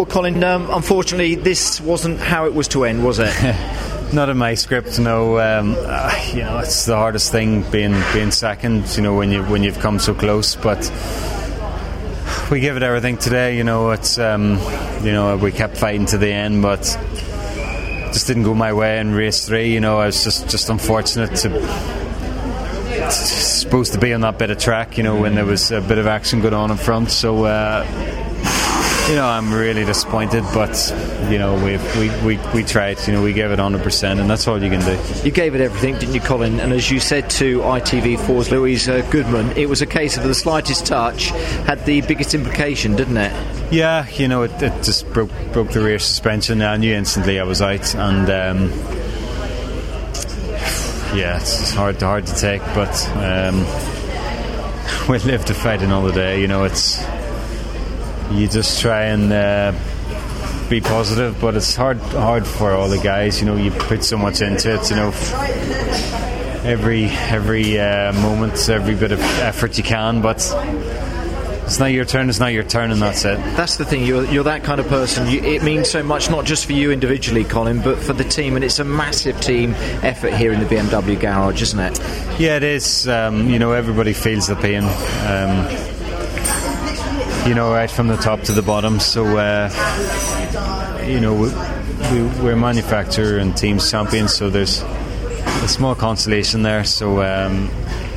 Well, Colin, um, unfortunately, this wasn't how it was to end, was it? Not in my script, no. Um, uh, you know, it's the hardest thing being being second. You know, when you when you've come so close, but we give it everything today. You know, it's um, you know we kept fighting to the end, but just didn't go my way in race three. You know, I was just just unfortunate to supposed to be on that bit of track. You know, when there was a bit of action going on in front, so. Uh, you know, I'm really disappointed, but you know, we we we we tried. You know, we gave it 100, percent and that's all you can do. You gave it everything, didn't you, Colin? And as you said to ITV4's Louise uh, Goodman, it was a case of the slightest touch had the biggest implication, didn't it? Yeah, you know, it, it just broke broke the rear suspension. I knew instantly I was out, and. Um, yeah, it's hard hard to take, but um, we live to fight another day. You know, it's you just try and uh, be positive, but it's hard hard for all the guys. You know, you put so much into it. You know, every every uh, moment, every bit of effort you can, but. It's not your turn. It's not your turn, and that's it. That's the thing. You're, you're that kind of person. You, it means so much, not just for you individually, Colin, but for the team. And it's a massive team effort here in the BMW garage, isn't it? Yeah, it is. Um, you know, everybody feels the pain. Um, you know, right from the top to the bottom. So, uh, you know, we, we, we're manufacturer and teams champions, so there's a small consolation there. So, um,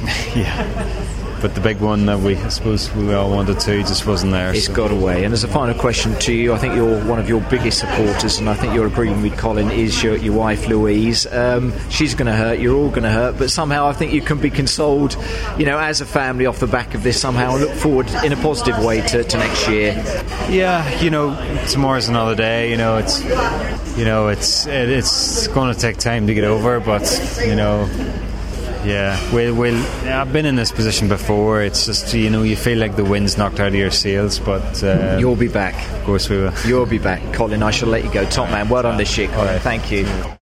yeah but the big one that we I suppose we all wanted to just wasn't there. It's so. got away. And as a final question to you, I think you're one of your biggest supporters, and I think you're agreeing with Colin. Is your, your wife Louise? Um, she's going to hurt. You're all going to hurt, but somehow I think you can be consoled, you know, as a family off the back of this somehow, and look forward in a positive way to, to next year. Yeah, you know, tomorrow's another day. You know, it's you know, it's it, it's going to take time to get over, but you know yeah, well, well, I've been in this position before. It's just you know you feel like the wind's knocked out of your sails, but uh, you'll be back. Of course, we will. You'll be back, Colin. I shall let you go. Top man, well done this year, Colin. Right. Thank you.